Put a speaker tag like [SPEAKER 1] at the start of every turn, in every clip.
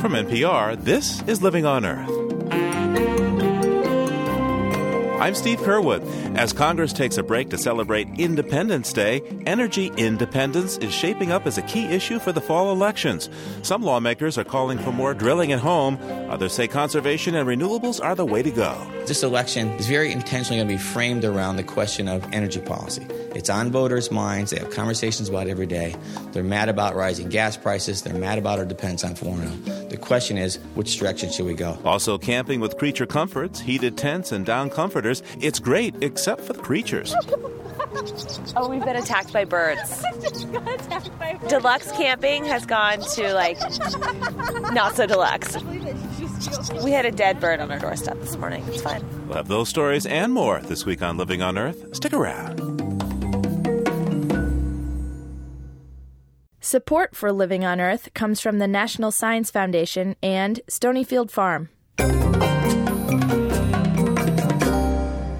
[SPEAKER 1] From NPR, this is Living on Earth. I'm Steve Curwood. As Congress takes a break to celebrate Independence Day, energy independence is shaping up as a key issue for the fall elections. Some lawmakers are calling for more drilling at home. Others say conservation and renewables are the way to go.
[SPEAKER 2] This election is very intentionally going to be framed around the question of energy policy. It's on voters' minds. They have conversations about it every day. They're mad about rising gas prices. They're mad about our dependence on foreign oil. The question is, which direction should we go?
[SPEAKER 1] Also, camping with creature comforts, heated tents, and down comforters. It's great, except for the creatures.
[SPEAKER 3] Oh, we've been attacked by birds. Deluxe camping has gone to like not so deluxe. We had a dead bird on our doorstep this morning. It's fine.
[SPEAKER 1] We'll have those stories and more this week on Living on Earth. Stick around.
[SPEAKER 4] Support for Living on Earth comes from the National Science Foundation and Stonyfield Farm.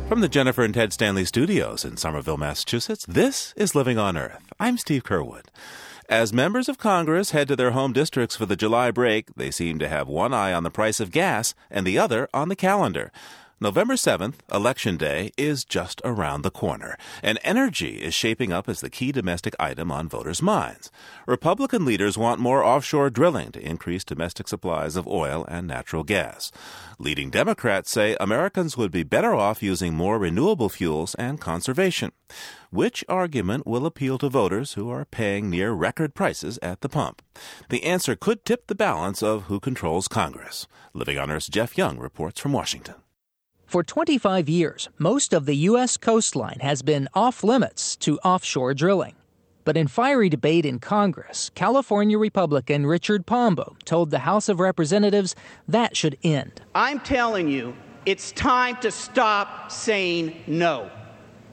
[SPEAKER 1] From the Jennifer and Ted Stanley studios in Somerville, Massachusetts, this is Living on Earth. I'm Steve Curwood. As members of Congress head to their home districts for the July break, they seem to have one eye on the price of gas and the other on the calendar. November 7th, Election Day, is just around the corner, and energy is shaping up as the key domestic item on voters' minds. Republican leaders want more offshore drilling to increase domestic supplies of oil and natural gas. Leading Democrats say Americans would be better off using more renewable fuels and conservation. Which argument will appeal to voters who are paying near record prices at the pump? The answer could tip the balance of who controls Congress. Living on Earth's Jeff Young reports from Washington.
[SPEAKER 5] For 25 years, most of the U.S. coastline has been off limits to offshore drilling. But in fiery debate in Congress, California Republican Richard Pombo told the House of Representatives that should end.
[SPEAKER 6] I'm telling you, it's time to stop saying no.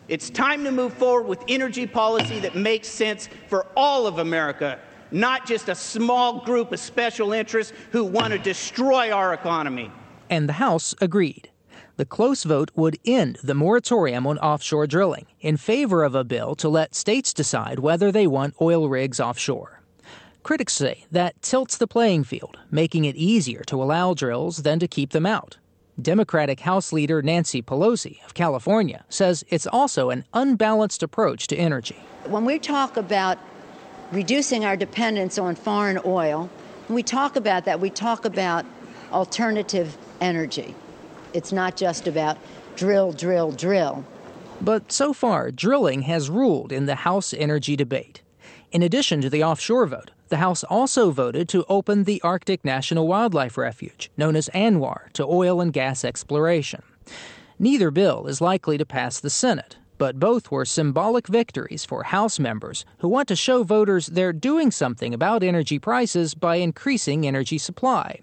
[SPEAKER 6] It's time to move forward with energy policy that makes sense for all of America, not just a small group of special interests who want to destroy our economy.
[SPEAKER 5] And the House agreed the close vote would end the moratorium on offshore drilling in favor of a bill to let states decide whether they want oil rigs offshore. Critics say that tilts the playing field, making it easier to allow drills than to keep them out. Democratic House Leader Nancy Pelosi of California says it's also an unbalanced approach to energy.
[SPEAKER 7] When we talk about reducing our dependence on foreign oil, when we talk about that, we talk about alternative energy. It's not just about drill, drill, drill.
[SPEAKER 5] But so far, drilling has ruled in the House energy debate. In addition to the offshore vote, the House also voted to open the Arctic National Wildlife Refuge, known as ANWR, to oil and gas exploration. Neither bill is likely to pass the Senate, but both were symbolic victories for House members who want to show voters they're doing something about energy prices by increasing energy supply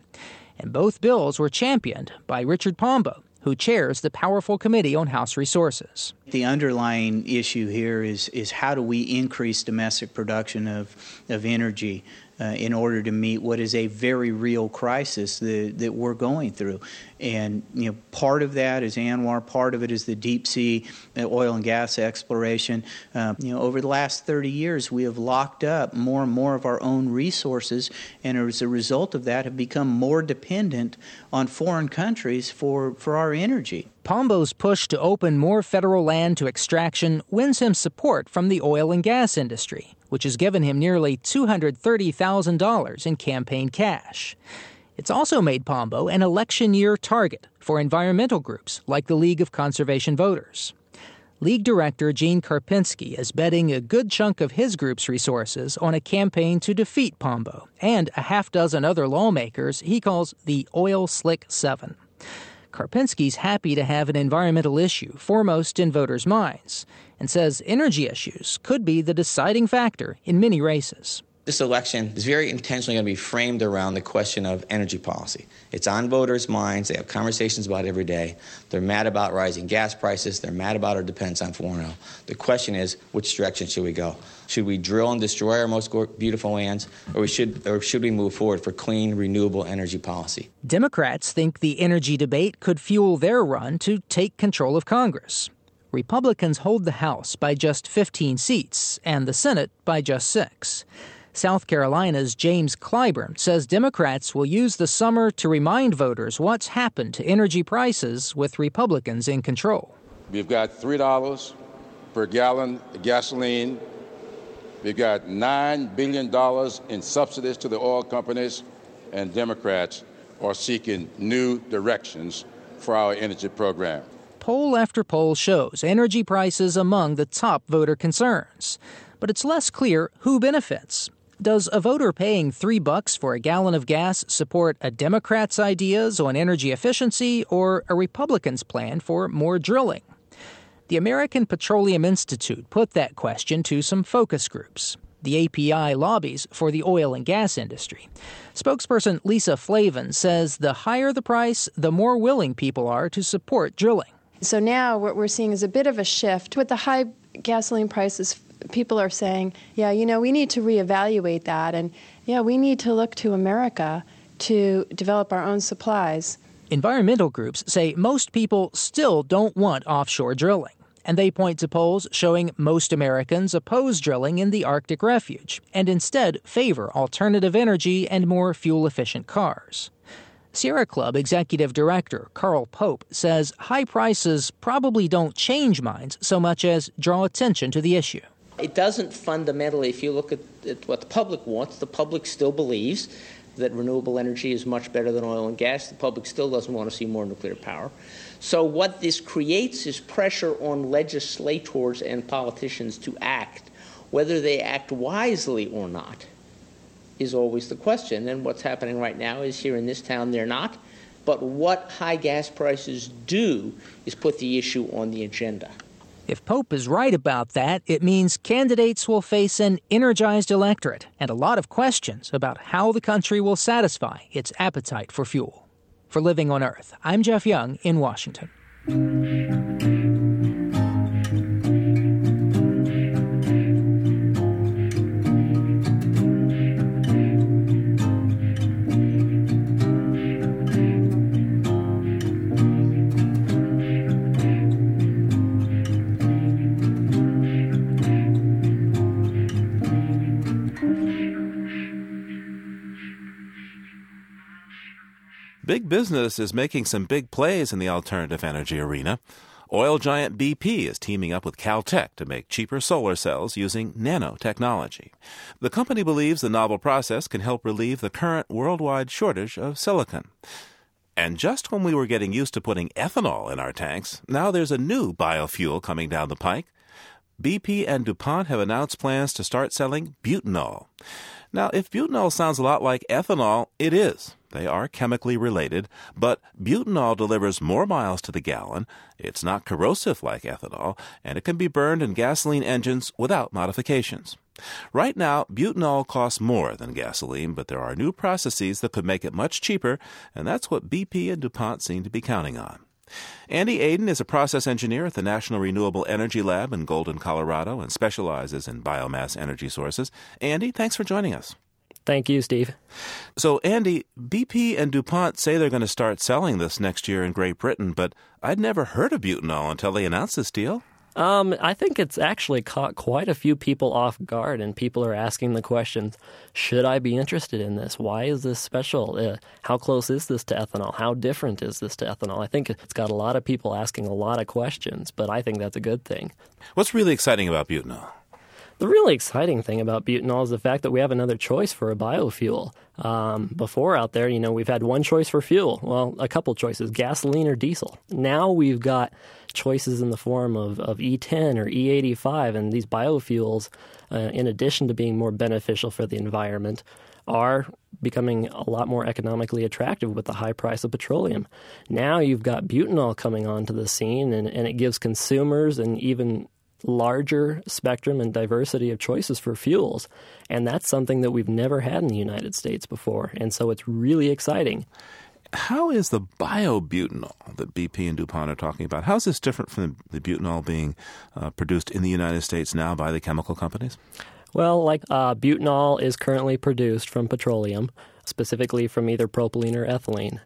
[SPEAKER 5] and both bills were championed by Richard Pombo, who chairs the powerful Committee on House Resources.
[SPEAKER 8] The underlying issue here is, is how do we increase domestic production of, of energy uh, in order to meet what is a very real crisis that, that we're going through. And you know, part of that is ANWR, part of it is the deep sea uh, oil and gas exploration. Um, you know, over the last 30 years, we have locked up more and more of our own resources, and as a result of that, have become more dependent on foreign countries for, for our energy.
[SPEAKER 5] Pombo's push to open more federal land to extraction wins him support from the oil and gas industry, which has given him nearly $230,000 in campaign cash. It's also made Pombo an election year target for environmental groups like the League of Conservation Voters. League Director Gene Karpinski is betting a good chunk of his group's resources on a campaign to defeat Pombo and a half dozen other lawmakers he calls the Oil Slick Seven. Karpinski's happy to have an environmental issue foremost in voters' minds and says energy issues could be the deciding factor in many races.
[SPEAKER 2] This election is very intentionally going to be framed around the question of energy policy. It's on voters' minds. They have conversations about it every day. They're mad about rising gas prices. They're mad about our dependence on foreign oil. The question is, which direction should we go? Should we drill and destroy our most beautiful lands, or, we should, or should we move forward for clean, renewable energy policy?
[SPEAKER 5] Democrats think the energy debate could fuel their run to take control of Congress. Republicans hold the House by just 15 seats and the Senate by just six. South Carolina's James Clyburn says Democrats will use the summer to remind voters what's happened to energy prices with Republicans in control.
[SPEAKER 9] We've got $3 per gallon of gasoline. We've got $9 billion in subsidies to the oil companies, and Democrats are seeking new directions for our energy program.
[SPEAKER 5] Poll after poll shows energy prices among the top voter concerns. But it's less clear who benefits. Does a voter paying three bucks for a gallon of gas support a Democrat's ideas on energy efficiency or a Republican's plan for more drilling? The American Petroleum Institute put that question to some focus groups. The API lobbies for the oil and gas industry. Spokesperson Lisa Flavin says the higher the price, the more willing people are to support drilling.
[SPEAKER 10] So now what we're seeing is a bit of a shift. With the high gasoline prices, people are saying, yeah, you know, we need to reevaluate that. And yeah, we need to look to America to develop our own supplies.
[SPEAKER 5] Environmental groups say most people still don't want offshore drilling, and they point to polls showing most Americans oppose drilling in the Arctic refuge and instead favor alternative energy and more fuel efficient cars. Sierra Club executive director Carl Pope says high prices probably don't change minds so much as draw attention to the issue.
[SPEAKER 11] It doesn't fundamentally, if you look at, at, what the public wants, the public still believes that renewable energy is much better than oil and gas. The public still doesn't want to see more nuclear power. So, what this creates is pressure on legislators and politicians to act. Whether they act wisely or not is always the question. And what's happening right now is here in this town, they're not. But what high gas prices do is put the issue on the agenda.
[SPEAKER 5] If Pope is right about that, it means candidates will face an energized electorate and a lot of questions about how the country will satisfy its appetite for fuel. For Living on Earth, I'm Jeff Young in Washington.
[SPEAKER 1] Big business is making some big plays in the alternative energy arena. Oil giant BP is teaming up with Caltech to make cheaper solar cells using nanotechnology. The company believes the novel process can help relieve the current worldwide shortage of silicon. And just when we were getting used to putting ethanol in our tanks, now there's a new biofuel coming down the pike. BP and DuPont have announced plans to start selling butanol. Now, if butanol sounds a lot like ethanol, it is. They are chemically related, but butanol delivers more miles to the gallon, it's not corrosive like ethanol, and it can be burned in gasoline engines without modifications. Right now, butanol costs more than gasoline, but there are new processes that could make it much cheaper, and that's what BP and DuPont seem to be counting on. Andy Aden is a process engineer at the National Renewable Energy Lab in Golden, Colorado, and specializes in biomass energy sources. Andy, thanks for joining us.
[SPEAKER 12] Thank you, Steve.
[SPEAKER 1] So, Andy, BP and DuPont say they're going to start selling this next year in Great Britain, but I'd never heard of butanol until they announced this deal.
[SPEAKER 12] Um, I think it's actually caught quite a few people off guard, and people are asking the questions Should I be interested in this? Why is this special? Uh, how close is this to ethanol? How different is this to ethanol? I think it's got a lot of people asking a lot of questions, but I think that's a good thing.
[SPEAKER 1] What's really exciting about butanol?
[SPEAKER 12] The really exciting thing about butanol is the fact that we have another choice for a biofuel. Um, before out there, you know, we've had one choice for fuel. Well, a couple choices gasoline or diesel. Now we've got choices in the form of, of E10 or E85, and these biofuels, uh, in addition to being more beneficial for the environment, are becoming a lot more economically attractive with the high price of petroleum. Now you've got butanol coming onto the scene, and, and it gives consumers and even larger spectrum and diversity of choices for fuels. And that's something that we've never had in the United States before. And so it's really exciting.
[SPEAKER 1] How is the biobutanol that BP and DuPont are talking about? How is this different from the butanol being uh, produced in the United States now by the chemical companies?
[SPEAKER 12] Well, like uh, butanol is currently produced from petroleum, specifically from either propylene or ethylene.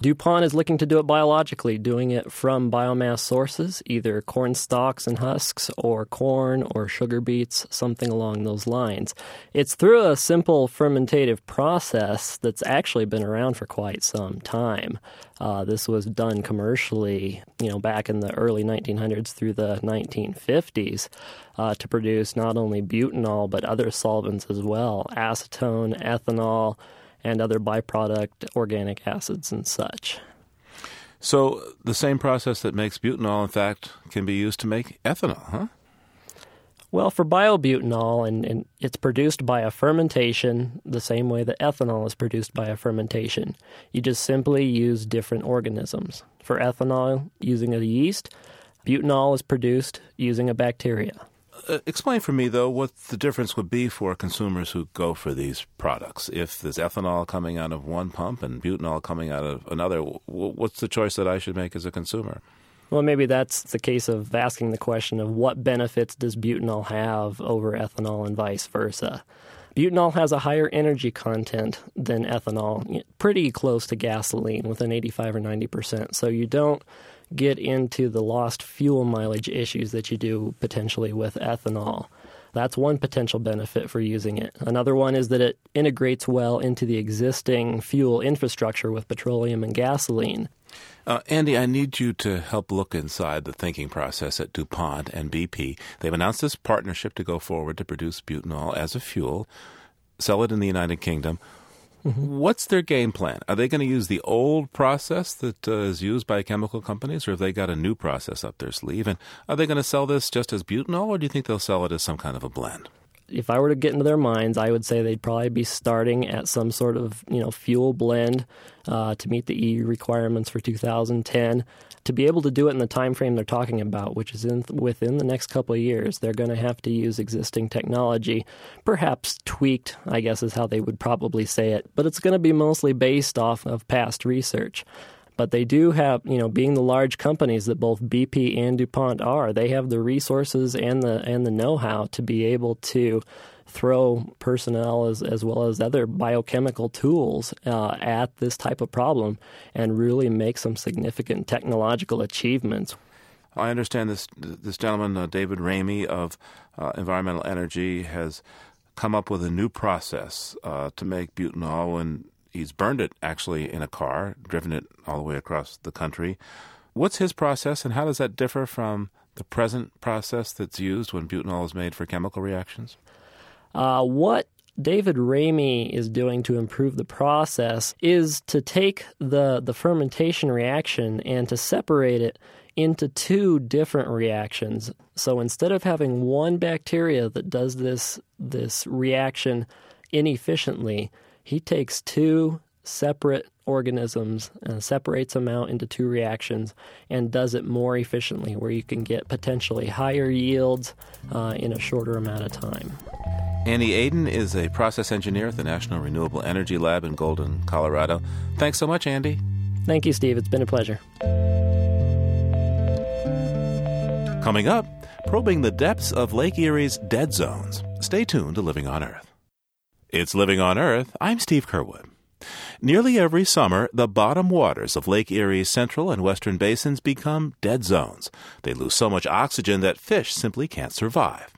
[SPEAKER 12] DuPont is looking to do it biologically, doing it from biomass sources, either corn stalks and husks, or corn or sugar beets, something along those lines. It's through a simple fermentative process that's actually been around for quite some time. Uh, this was done commercially, you know, back in the early 1900s through the 1950s uh, to produce not only butanol but other solvents as well, acetone, ethanol and other byproduct organic acids and such.
[SPEAKER 1] So the same process that makes butanol, in fact, can be used to make ethanol, huh?
[SPEAKER 12] Well, for biobutanol, and, and, it's produced by a fermentation the same way that ethanol is produced by a fermentation. You just simply use different organisms. For ethanol, using a yeast, butanol is produced using a bacteria.
[SPEAKER 1] Uh, explain for me, though, what the difference would be for consumers who go for these products. If there's ethanol coming out of one pump and butanol coming out of another, what's the choice that I should make as a consumer?
[SPEAKER 12] Well, maybe that's the case of asking the question of what benefits does butanol have over ethanol and vice versa. Butanol has a higher energy content than ethanol, pretty close to gasoline, within 85 or 90 percent. So you don't get into the lost fuel mileage issues that you do potentially with ethanol. That's one potential benefit for using it. Another one is that it integrates well into the existing fuel infrastructure with petroleum and gasoline.
[SPEAKER 1] Uh, Andy, I need you to help look inside the thinking process at DuPont and BP. They've announced this partnership to go forward to produce butanol as a fuel, sell it in the United Kingdom. Mm-hmm. What's their game plan? Are they going to use the old process that uh, is used by chemical companies, or have they got a new process up their sleeve? And are they going to sell this just as butanol, or do you think they'll sell it as some kind of a blend?
[SPEAKER 12] If I were to get into their minds, I would say they'd probably be starting at some sort of you know fuel blend uh, to meet the EU requirements for 2010 to be able to do it in the time frame they're talking about, which is in, within the next couple of years, they're going to have to use existing technology, perhaps tweaked, I guess is how they would probably say it, but it's going to be mostly based off of past research. But they do have, you know, being the large companies that both BP and DuPont are, they have the resources and the and the know-how to be able to throw personnel as, as well as other biochemical tools uh, at this type of problem and really make some significant technological achievements.
[SPEAKER 1] I understand this this gentleman, uh, David Ramey of uh, Environmental Energy, has come up with a new process uh, to make butanol, and he's burned it actually in a car, driven it all the way across the country. What's his process, and how does that differ from the present process that's used when butanol is made for chemical reactions?
[SPEAKER 12] Uh, what David Ramey is doing to improve the process is to take the, the fermentation reaction and to separate it into two different reactions. So instead of having one bacteria that does this this reaction inefficiently, he takes two separate organisms and separates them out into two reactions and does it more efficiently, where you can get potentially higher yields uh, in a shorter amount of time.
[SPEAKER 1] Andy Aden is a process engineer at the National Renewable Energy Lab in Golden, Colorado. Thanks so much, Andy.
[SPEAKER 12] Thank you, Steve. It's been a pleasure.
[SPEAKER 1] Coming up, probing the depths of Lake Erie's dead zones. Stay tuned to Living on Earth. It's Living on Earth. I'm Steve Curwood. Nearly every summer, the bottom waters of Lake Erie's central and western basins become dead zones. They lose so much oxygen that fish simply can't survive.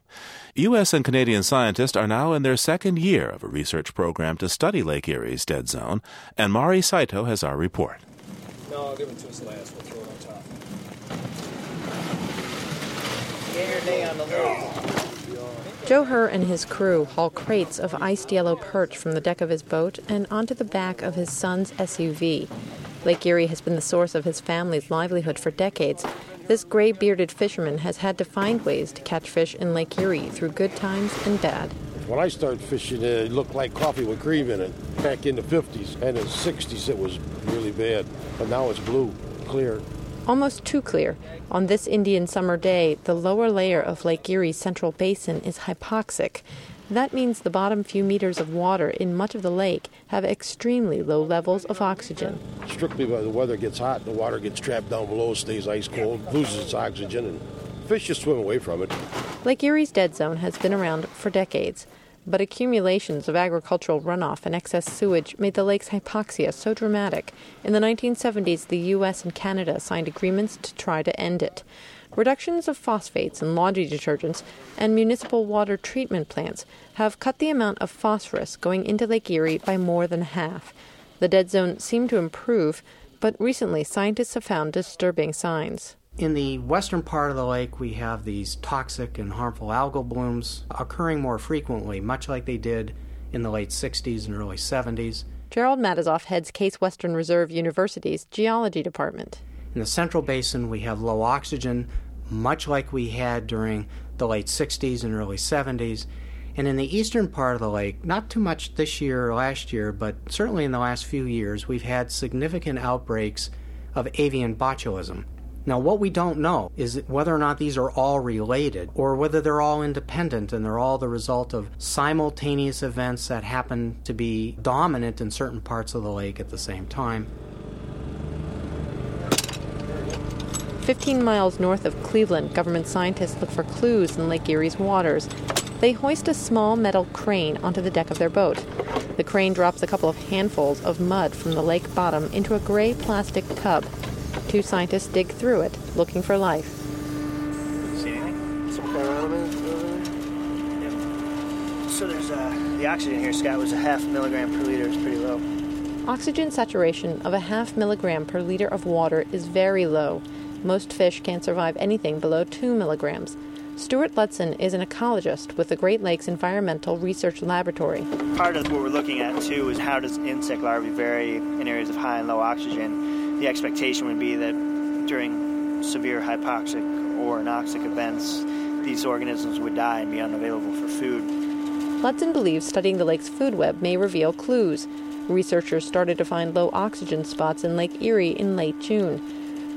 [SPEAKER 1] U.S. and Canadian scientists are now in their second year of a research program to study Lake Erie's dead zone, and Mari Saito has our report.
[SPEAKER 13] No, I'll give it to us last. We'll throw it on top.
[SPEAKER 14] Get your day on the list. Joe Herr and his crew haul crates of iced yellow perch from the deck of his boat and onto the back of his son's SUV. Lake Erie has been the source of his family's livelihood for decades, this gray bearded fisherman has had to find ways to catch fish in Lake Erie through good times and bad.
[SPEAKER 15] When I started fishing, it looked like coffee with cream in it. Back in the 50s and the 60s, it was really bad. But now it's blue, clear.
[SPEAKER 14] Almost too clear. On this Indian summer day, the lower layer of Lake Erie's central basin is hypoxic. That means the bottom few meters of water in much of the lake have extremely low levels of oxygen.
[SPEAKER 15] Strictly by the weather gets hot, the water gets trapped down below, stays ice cold, loses its oxygen, and fish just swim away from it.
[SPEAKER 14] Lake Erie's dead zone has been around for decades. But accumulations of agricultural runoff and excess sewage made the lake's hypoxia so dramatic. In the 1970s, the U.S. and Canada signed agreements to try to end it. Reductions of phosphates in laundry detergents and municipal water treatment plants have cut the amount of phosphorus going into Lake Erie by more than half. The dead zone seemed to improve, but recently scientists have found disturbing signs.
[SPEAKER 16] In the western part of the lake, we have these toxic and harmful algal blooms occurring more frequently, much like they did in the late 60s and early 70s.
[SPEAKER 14] Gerald Matisoff heads Case Western Reserve University's geology department.
[SPEAKER 16] In the central basin, we have low oxygen, much like we had during the late 60s and early 70s. And in the eastern part of the lake, not too much this year or last year, but certainly in the last few years, we've had significant outbreaks of avian botulism. Now, what we don't know is whether or not these are all related or whether they're all independent and they're all the result of simultaneous events that happen to be dominant in certain parts of the lake at the same time.
[SPEAKER 14] 15 miles north of Cleveland, government scientists look for clues in Lake Erie's waters. They hoist a small metal crane onto the deck of their boat. The crane drops a couple of handfuls of mud from the lake bottom into a gray plastic tub. Two scientists dig through it, looking for life.
[SPEAKER 17] See anything? Some kind of Yeah. So there's uh, the oxygen here, Scott, was a half milligram per liter. It's pretty low.
[SPEAKER 14] Oxygen saturation of a half milligram per liter of water is very low. Most fish can't survive anything below 2 milligrams. Stuart Ludsin is an ecologist with the Great Lakes Environmental Research Laboratory.
[SPEAKER 17] Part of what we're looking at too is how does insect larvae vary in areas of high and low oxygen. The expectation would be that during severe hypoxic or anoxic events, these organisms would die and be unavailable for food.
[SPEAKER 14] Ludsin believes studying the lake's food web may reveal clues. Researchers started to find low oxygen spots in Lake Erie in late June.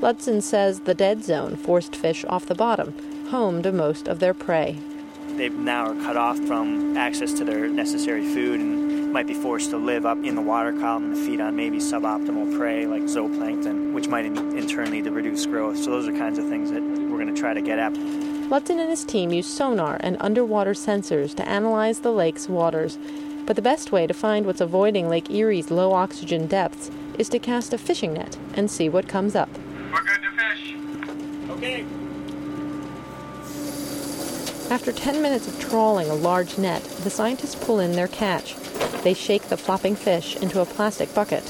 [SPEAKER 14] Ludsin says the dead zone forced fish off the bottom, home to most of their prey.
[SPEAKER 17] They now are cut off from access to their necessary food and might be forced to live up in the water column and feed on maybe suboptimal prey like zooplankton, which might in, in turn lead to reduced growth. So those are kinds of things that we're going to try to get at.
[SPEAKER 14] Ludsin and his team use sonar and underwater sensors to analyze the lake's waters. But the best way to find what's avoiding Lake Erie's low oxygen depths is to cast a fishing net and see what comes up.
[SPEAKER 18] We're good to fish.
[SPEAKER 17] Okay.
[SPEAKER 14] After 10 minutes of trawling a large net, the scientists pull in their catch. They shake the flopping fish into a plastic bucket.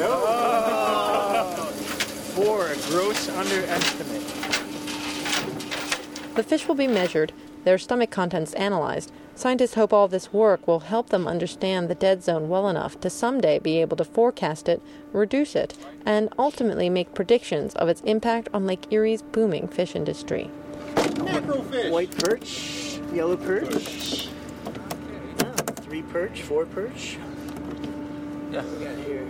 [SPEAKER 17] Oh. For a gross underestimate.
[SPEAKER 14] The fish will be measured, their stomach contents analyzed. Scientists hope all this work will help them understand the dead zone well enough to someday be able to forecast it, reduce it, and ultimately make predictions of its impact on Lake Erie's booming fish industry.
[SPEAKER 17] Macrofish. White perch, yellow perch. Yeah, three perch, four perch. Yeah. We got here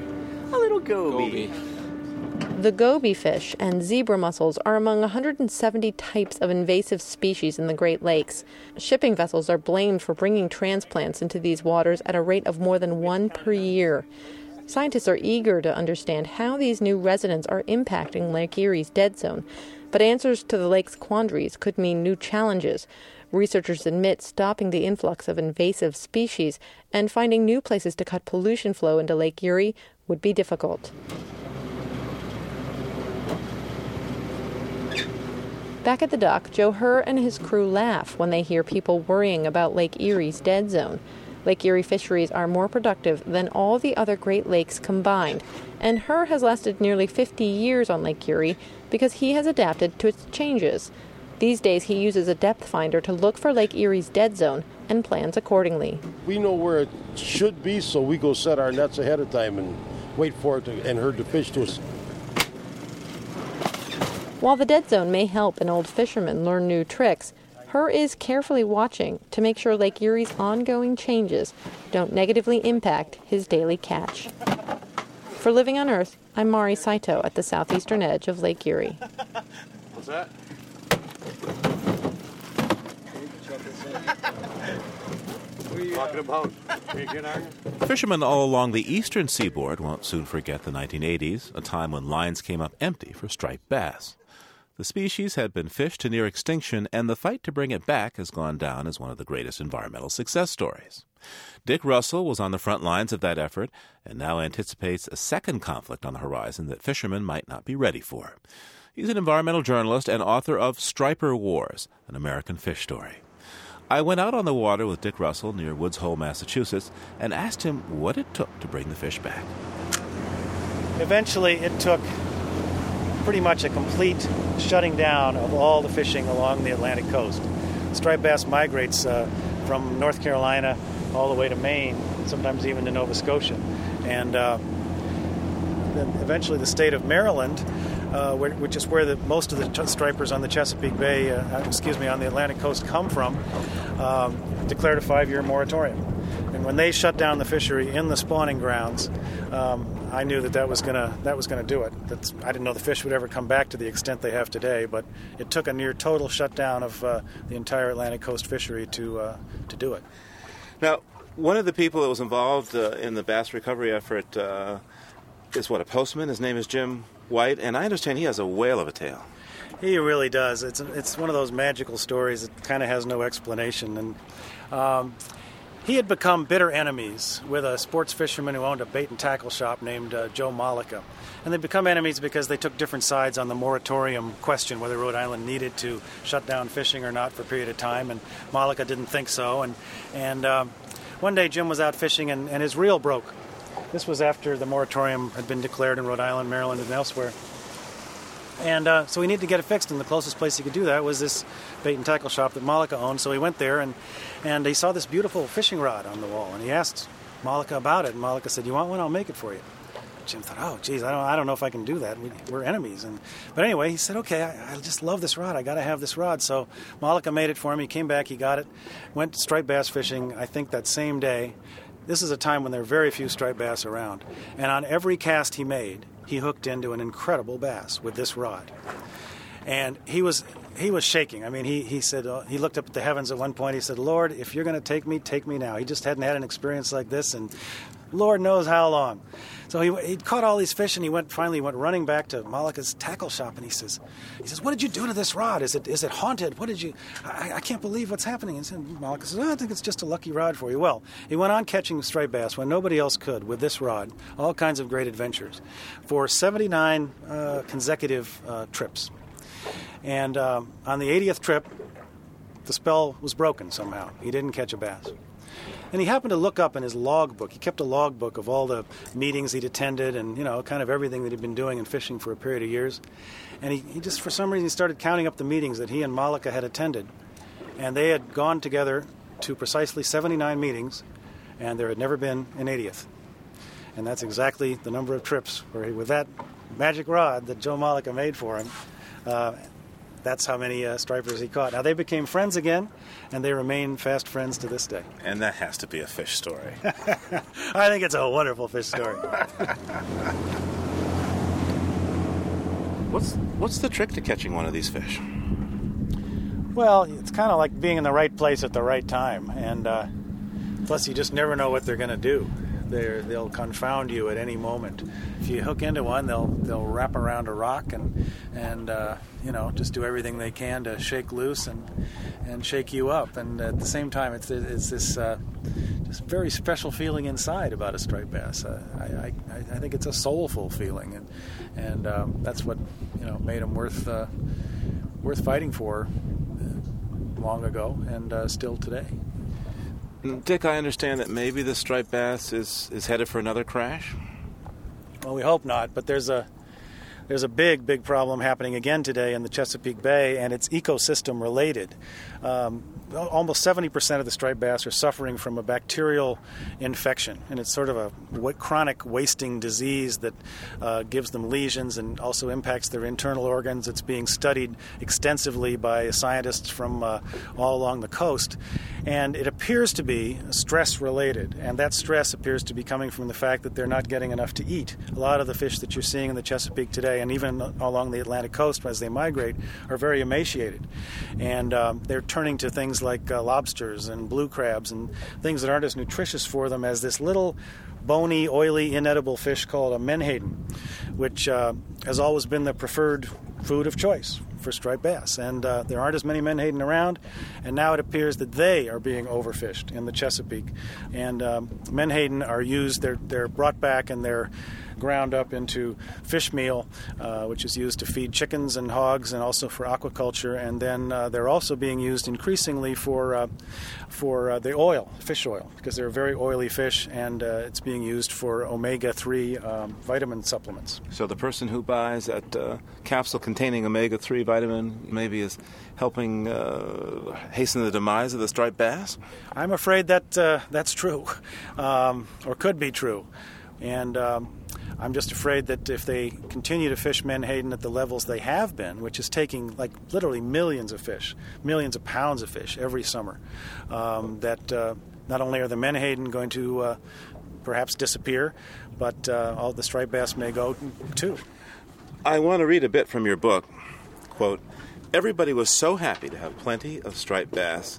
[SPEAKER 17] a little goby.
[SPEAKER 14] The goby fish and zebra mussels are among 170 types of invasive species in the Great Lakes. Shipping vessels are blamed for bringing transplants into these waters at a rate of more than one per year. Scientists are eager to understand how these new residents are impacting Lake Erie's dead zone, but answers to the lake's quandaries could mean new challenges. Researchers admit stopping the influx of invasive species and finding new places to cut pollution flow into Lake Erie would be difficult. Back at the dock, Joe Herr and his crew laugh when they hear people worrying about Lake Erie's dead zone. Lake Erie fisheries are more productive than all the other Great Lakes combined, and Herr has lasted nearly 50 years on Lake Erie because he has adapted to its changes. These days, he uses a depth finder to look for Lake Erie's dead zone and plans accordingly.
[SPEAKER 15] We know where it should be, so we go set our nets ahead of time and wait for it to, and herd the fish to us.
[SPEAKER 14] While the dead zone may help an old fisherman learn new tricks, Herr is carefully watching to make sure Lake Erie's ongoing changes don't negatively impact his daily catch. For Living on Earth, I'm Mari Saito at the southeastern edge of Lake Erie.
[SPEAKER 18] What's that?
[SPEAKER 1] Fishermen all along the eastern seaboard won't soon forget the 1980s, a time when lines came up empty for striped bass. The species had been fished to near extinction, and the fight to bring it back has gone down as one of the greatest environmental success stories. Dick Russell was on the front lines of that effort and now anticipates a second conflict on the horizon that fishermen might not be ready for. He's an environmental journalist and author of Striper Wars, an American fish story. I went out on the water with Dick Russell near Woods Hole, Massachusetts, and asked him what it took to bring the fish back.
[SPEAKER 19] Eventually, it took pretty much a complete shutting down of all the fishing along the Atlantic coast. Striped bass migrates uh, from North Carolina all the way to Maine, sometimes even to Nova Scotia. And uh, then eventually the state of Maryland, uh, which is where the, most of the stripers on the Chesapeake Bay, uh, uh, excuse me, on the Atlantic coast come from, um, declared a five-year moratorium. And when they shut down the fishery in the spawning grounds, um, I knew that that was gonna that was gonna do it. That's, I didn't know the fish would ever come back to the extent they have today, but it took a near total shutdown of uh, the entire Atlantic coast fishery to uh, to do it.
[SPEAKER 1] Now, one of the people that was involved uh, in the bass recovery effort is what a postman. His name is Jim White, and I understand he has a whale of a tail.
[SPEAKER 19] He really does. It's it's one of those magical stories that kind of has no explanation, and um, he had become bitter enemies with a sports fisherman who owned a bait and tackle shop named uh, Joe Malika. And they become enemies because they took different sides on the moratorium question whether Rhode Island needed to shut down fishing or not for a period of time. And Malika didn't think so. And, and um, one day Jim was out fishing and, and his reel broke. This was after the moratorium had been declared in Rhode Island, Maryland, and elsewhere. And uh, so we needed to get it fixed, and the closest place he could do that was this bait and tackle shop that Malika owned. So he went there, and, and he saw this beautiful fishing rod on the wall, and he asked Malika about it, and Malika said, "You want one? I'll make it for you." Jim thought, "Oh, geez, I don't, I don't know if I can do that. We, are enemies." And but anyway, he said, "Okay, I, I just love this rod. I got to have this rod." So Malika made it for him. He came back, he got it, went striped bass fishing. I think that same day. This is a time when there are very few striped bass around, and on every cast he made, he hooked into an incredible bass with this rod. And he was he was shaking. I mean, he, he said, uh, he looked up at the heavens at one point. He said, Lord, if you're going to take me, take me now. He just hadn't had an experience like this, and Lord knows how long. So he, he caught all these fish, and he went finally went running back to Malika's tackle shop, and he says, he says, what did you do to this rod? Is it is it haunted? What did you? I, I can't believe what's happening. And Malika says, oh, I think it's just a lucky rod for you. Well, he went on catching striped bass when nobody else could with this rod. All kinds of great adventures for 79 uh, consecutive uh, trips. And um, on the 80th trip, the spell was broken somehow. He didn't catch a bass. And he happened to look up in his logbook. He kept a logbook of all the meetings he'd attended and, you know, kind of everything that he'd been doing in fishing for a period of years. And he, he just, for some reason, he started counting up the meetings that he and Malika had attended. And they had gone together to precisely 79 meetings, and there had never been an 80th. And that's exactly the number of trips where he, with that magic rod that Joe Malika made for him, uh, that's how many uh, stripers he caught. Now they became friends again, and they remain fast friends to this day.
[SPEAKER 1] And that has to be a fish story.
[SPEAKER 19] I think it's a wonderful fish story.
[SPEAKER 1] what's what's the trick to catching one of these fish?
[SPEAKER 19] Well, it's kind of like being in the right place at the right time, and uh, plus you just never know what they're going to do. They're, they'll confound you at any moment. If you hook into one, they'll they'll wrap around a rock and and uh, you know just do everything they can to shake loose and and shake you up. And at the same time, it's it's this uh, just very special feeling inside about a striped bass. Uh, I, I, I think it's a soulful feeling, and and um, that's what you know made them worth uh, worth fighting for long ago and uh, still today.
[SPEAKER 1] Dick, I understand that maybe the striped bass is, is headed for another crash.
[SPEAKER 19] Well, we hope not, but there's a there's a big, big problem happening again today in the Chesapeake Bay, and it's ecosystem related. Um, almost 70% of the striped bass are suffering from a bacterial infection, and it's sort of a chronic wasting disease that uh, gives them lesions and also impacts their internal organs. It's being studied extensively by scientists from uh, all along the coast, and it appears to be stress related, and that stress appears to be coming from the fact that they're not getting enough to eat. A lot of the fish that you're seeing in the Chesapeake today and even along the Atlantic coast as they migrate, are very emaciated. And um, they're turning to things like uh, lobsters and blue crabs and things that aren't as nutritious for them as this little bony, oily, inedible fish called a menhaden, which uh, has always been the preferred food of choice for striped bass. And uh, there aren't as many menhaden around, and now it appears that they are being overfished in the Chesapeake. And um, menhaden are used; they're they're brought back and they're ground up into fish meal, uh, which is used to feed chickens and hogs and also for aquaculture. And then uh, they're also being used increasingly for uh, for uh, the oil, fish oil, because they're a very oily fish, and uh, it's being used for omega three um, vitamin supplements.
[SPEAKER 1] So the person who buys that uh, capsule containing omega three vitamin maybe is helping hasten the demise of the striped bass.
[SPEAKER 19] I'm afraid that that's true, um, or could be true, and. Um, I'm just afraid that if they continue to fish menhaden at the levels they have been, which is taking like literally millions of fish, millions of pounds of fish every summer, um, that uh, not only are the menhaden going to uh, perhaps disappear, but uh, all the striped bass may go too.
[SPEAKER 1] I want to read a bit from your book. Quote, Everybody was so happy to have plenty of striped bass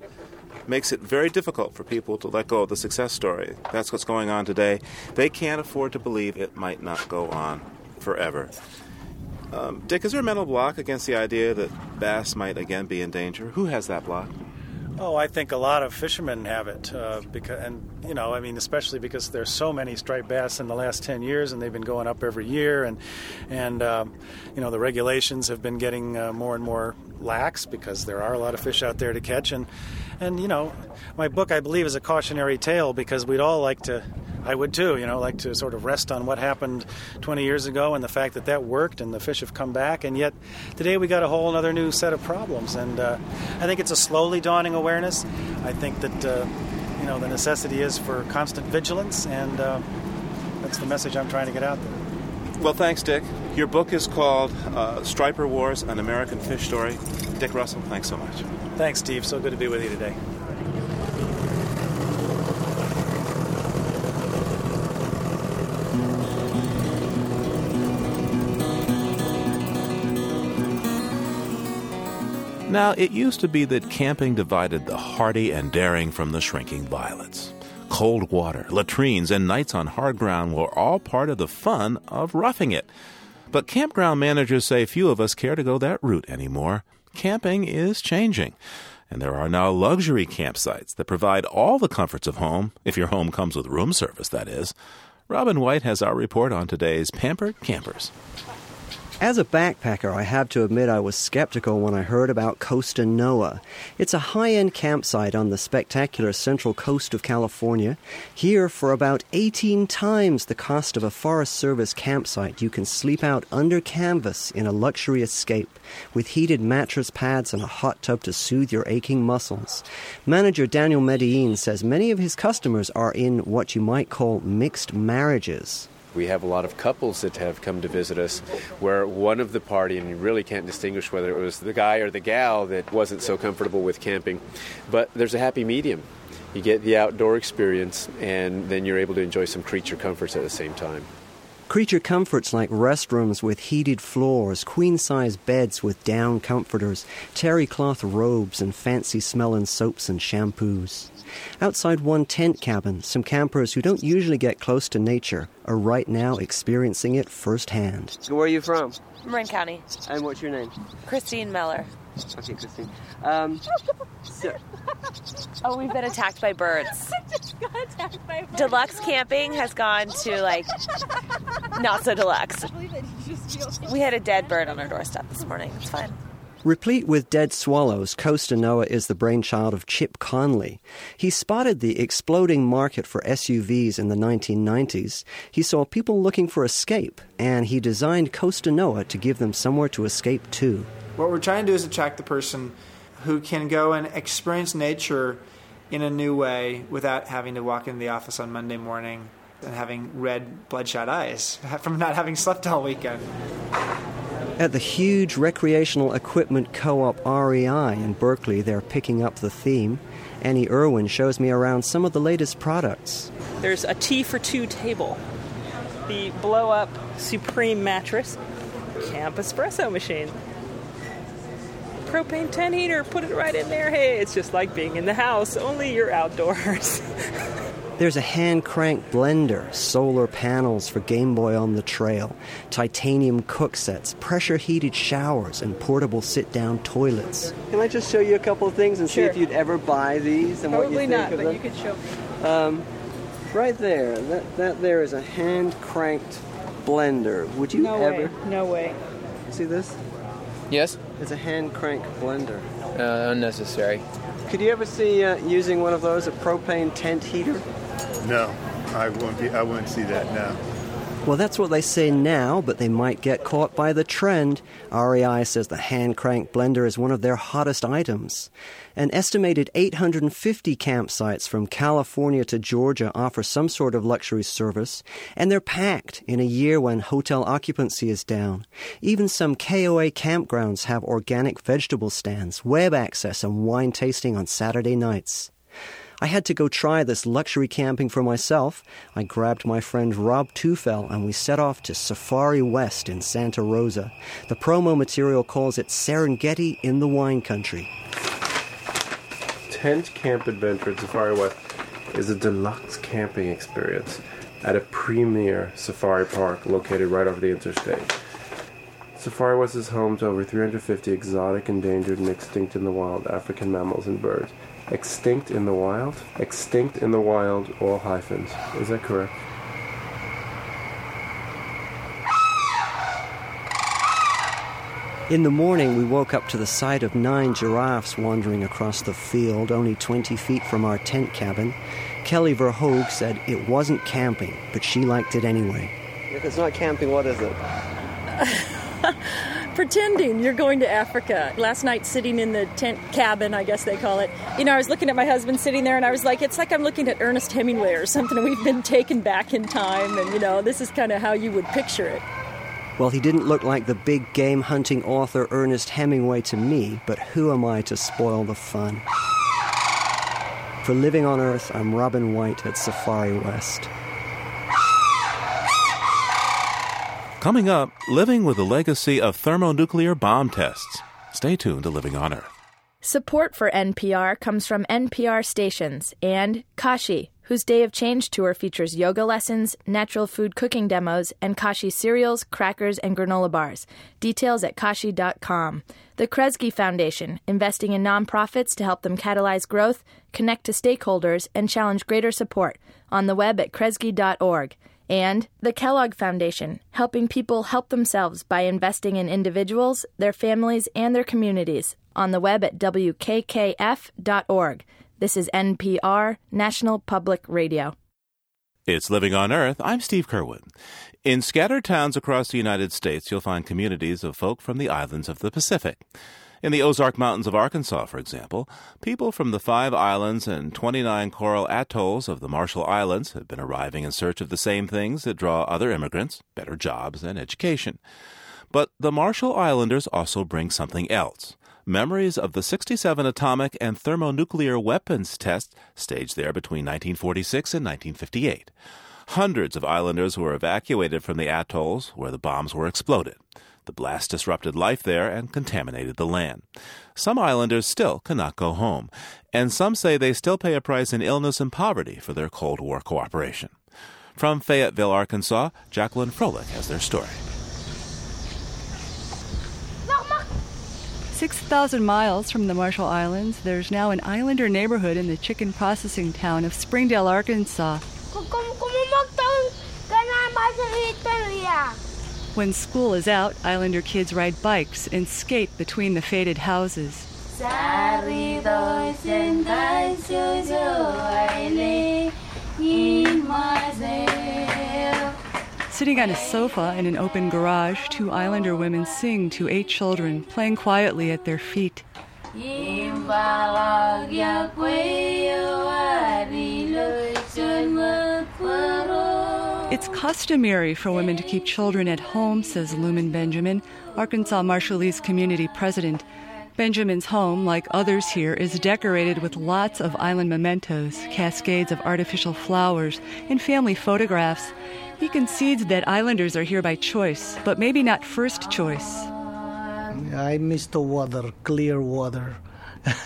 [SPEAKER 1] makes it very difficult for people to let go of the success story. That's what's going on today. They can't afford to believe it might not go on forever. Um, Dick, is there a mental block against the idea that bass might again be in danger? Who has that block?
[SPEAKER 19] Oh, I think a lot of fishermen have it, uh, because, and you know, I mean, especially because there's so many striped bass in the last ten years, and they've been going up every year, and and um, you know, the regulations have been getting uh, more and more lax because there are a lot of fish out there to catch, and and you know, my book I believe is a cautionary tale because we'd all like to, I would too, you know, like to sort of rest on what happened 20 years ago and the fact that that worked and the fish have come back, and yet today we got a whole other new set of problems, and uh, I think it's a slowly dawning awareness. I think that uh, you know the necessity is for constant vigilance, and uh, that's the message I'm trying to get out there.
[SPEAKER 1] Well, thanks, Dick. Your book is called uh, Striper Wars An American Fish Story. Dick Russell, thanks so much.
[SPEAKER 19] Thanks, Steve. So good to be with you today.
[SPEAKER 1] Now, it used to be that camping divided the hardy and daring from the shrinking violets. Cold water, latrines, and nights on hard ground were all part of the fun of roughing it. But campground managers say few of us care to go that route anymore. Camping is changing, and there are now luxury campsites that provide all the comforts of home, if your home comes with room service, that is. Robin White has our report on today's Pampered Campers.
[SPEAKER 20] As a backpacker, I have to admit I was skeptical when I heard about Costanoa. It's a high end campsite on the spectacular central coast of California. Here, for about 18 times the cost of a Forest Service campsite, you can sleep out under canvas in a luxury escape with heated mattress pads and a hot tub to soothe your aching muscles. Manager Daniel Medellin says many of his customers are in what you might call mixed marriages.
[SPEAKER 21] We have a lot of couples that have come to visit us where one of the party, and you really can't distinguish whether it was the guy or the gal that wasn't so comfortable with camping, but there's a happy medium. You get the outdoor experience, and then you're able to enjoy some creature comforts at the same time.
[SPEAKER 20] Creature comforts like restrooms with heated floors, queen size beds with down comforters, terry cloth robes, and fancy smelling soaps and shampoos. Outside one tent cabin, some campers who don't usually get close to nature are right now experiencing it firsthand.
[SPEAKER 22] Where are you from?
[SPEAKER 3] Marin County.
[SPEAKER 22] And what's your name?
[SPEAKER 3] Christine Miller.
[SPEAKER 22] Okay, Christine. Um, so,
[SPEAKER 3] oh, we've been attacked by birds.
[SPEAKER 23] attacked by birds.
[SPEAKER 3] Deluxe camping has gone to like not so deluxe. We had a dead bird on our doorstep this morning. It's fine.
[SPEAKER 20] Replete with dead swallows, Costanoa is the brainchild of Chip Conley. He spotted the exploding market for SUVs in the 1990s. He saw people looking for escape, and he designed Costanoa to give them somewhere to escape to.
[SPEAKER 24] What we're trying to do is attract the person who can go and experience nature in a new way without having to walk into the office on Monday morning and having red, bloodshot eyes from not having slept all weekend.
[SPEAKER 20] At the huge recreational equipment co op REI in Berkeley, they're picking up the theme. Annie Irwin shows me around some of the latest products.
[SPEAKER 25] There's a T for two table, the blow up Supreme mattress,
[SPEAKER 26] camp espresso machine. Propane 10 heater, put it right in there. Hey, it's just like being in the house, only you're outdoors.
[SPEAKER 20] There's a hand crank blender, solar panels for Game Boy on the trail, titanium cook sets, pressure heated showers, and portable sit down toilets.
[SPEAKER 22] Can I just show you a couple of things and
[SPEAKER 26] Sure.
[SPEAKER 22] see if you'd ever buy these and what
[SPEAKER 26] Probably
[SPEAKER 22] you think
[SPEAKER 26] not,
[SPEAKER 22] of
[SPEAKER 26] but you could show me.
[SPEAKER 22] Um, right there, that, that there is a hand cranked blender. Would you
[SPEAKER 26] No
[SPEAKER 22] ever
[SPEAKER 26] way. No way.
[SPEAKER 22] see this?
[SPEAKER 27] Yes?
[SPEAKER 22] It's a hand crank blender.
[SPEAKER 27] Uh, unnecessary.
[SPEAKER 22] Could you ever see uh, using one of those, a propane tent heater?
[SPEAKER 28] No, I won't be. I wouldn't see that now.
[SPEAKER 20] Well, that's what they say now, but they might get caught by the trend. REI says the hand crank blender is one of their hottest items. An estimated 850 campsites from California to Georgia offer some sort of luxury service, and they're packed in a year when hotel occupancy is down. Even some KOA campgrounds have organic vegetable stands, web access, and wine tasting on Saturday nights. I had to go try this luxury camping for myself. I grabbed my friend Rob Tufel and we set off to Safari West in Santa Rosa. The promo material calls it Serengeti in the wine country.
[SPEAKER 29] Tent Camp Adventure at Safari West is a deluxe camping experience at a premier safari park located right off the interstate. Safari West is home to over 350 exotic, endangered, and extinct in the wild African mammals and birds. Extinct in the wild? Extinct in the wild, all hyphens. Is that correct?
[SPEAKER 20] In the morning, we woke up to the sight of nine giraffes wandering across the field, only 20 feet from our tent cabin. Kelly Verhoog said it wasn't camping, but she liked it anyway.
[SPEAKER 22] If it's not camping, what is it?
[SPEAKER 25] pretending you're going to Africa. Last night, sitting in the tent cabin, I guess they call it, you know, I was looking at my husband sitting there and I was like, it's like I'm looking at Ernest Hemingway or something. We've been taken back in time, and, you know, this is kind of how you would picture it.
[SPEAKER 20] Well, he didn't look like the big game hunting author Ernest Hemingway to me, but who am I to spoil the fun? For Living on Earth, I'm Robin White at Safari West.
[SPEAKER 1] Coming up, living with the legacy of thermonuclear bomb tests. Stay tuned to Living on Earth.
[SPEAKER 30] Support for NPR comes from NPR stations and Kashi, whose Day of Change tour features yoga lessons, natural food cooking demos, and Kashi cereals, crackers, and granola bars. Details at kashi.com. The Kresge Foundation, investing in nonprofits to help them catalyze growth, connect to stakeholders, and challenge greater support. On the web at kresge.org. And the Kellogg Foundation, helping people help themselves by investing in individuals, their families, and their communities. On the web at wkkf.org. This is NPR, National Public Radio.
[SPEAKER 1] It's Living on Earth. I'm Steve Curwood. In scattered towns across the United States, you'll find communities of folk from the islands of the Pacific. In the Ozark Mountains of Arkansas, for example, people from the five islands and 29 coral atolls of the Marshall Islands have been arriving in search of the same things that draw other immigrants better jobs and education. But the Marshall Islanders also bring something else memories of the 67 atomic and thermonuclear weapons tests staged there between 1946 and 1958. Hundreds of islanders were evacuated from the atolls where the bombs were exploded. The blast disrupted life there and contaminated the land. Some islanders still cannot go home, and some say they still pay a price in illness and poverty for their Cold War cooperation. From Fayetteville, Arkansas, Jacqueline Froelich has their story.
[SPEAKER 31] 6,000 miles from the Marshall Islands, there's now an islander neighborhood in the chicken processing town of Springdale, Arkansas. When school is out, islander kids ride bikes and skate between the faded houses. Sitting on a sofa in an open garage, two islander women sing to eight children, playing quietly at their feet. It's customary for women to keep children at home, says Lumen Benjamin, Arkansas Marshallese community president. Benjamin's home, like others here, is decorated with lots of island mementos, cascades of artificial flowers, and family photographs. He concedes that islanders are here by choice, but maybe not first choice.
[SPEAKER 32] I miss the water, clear water.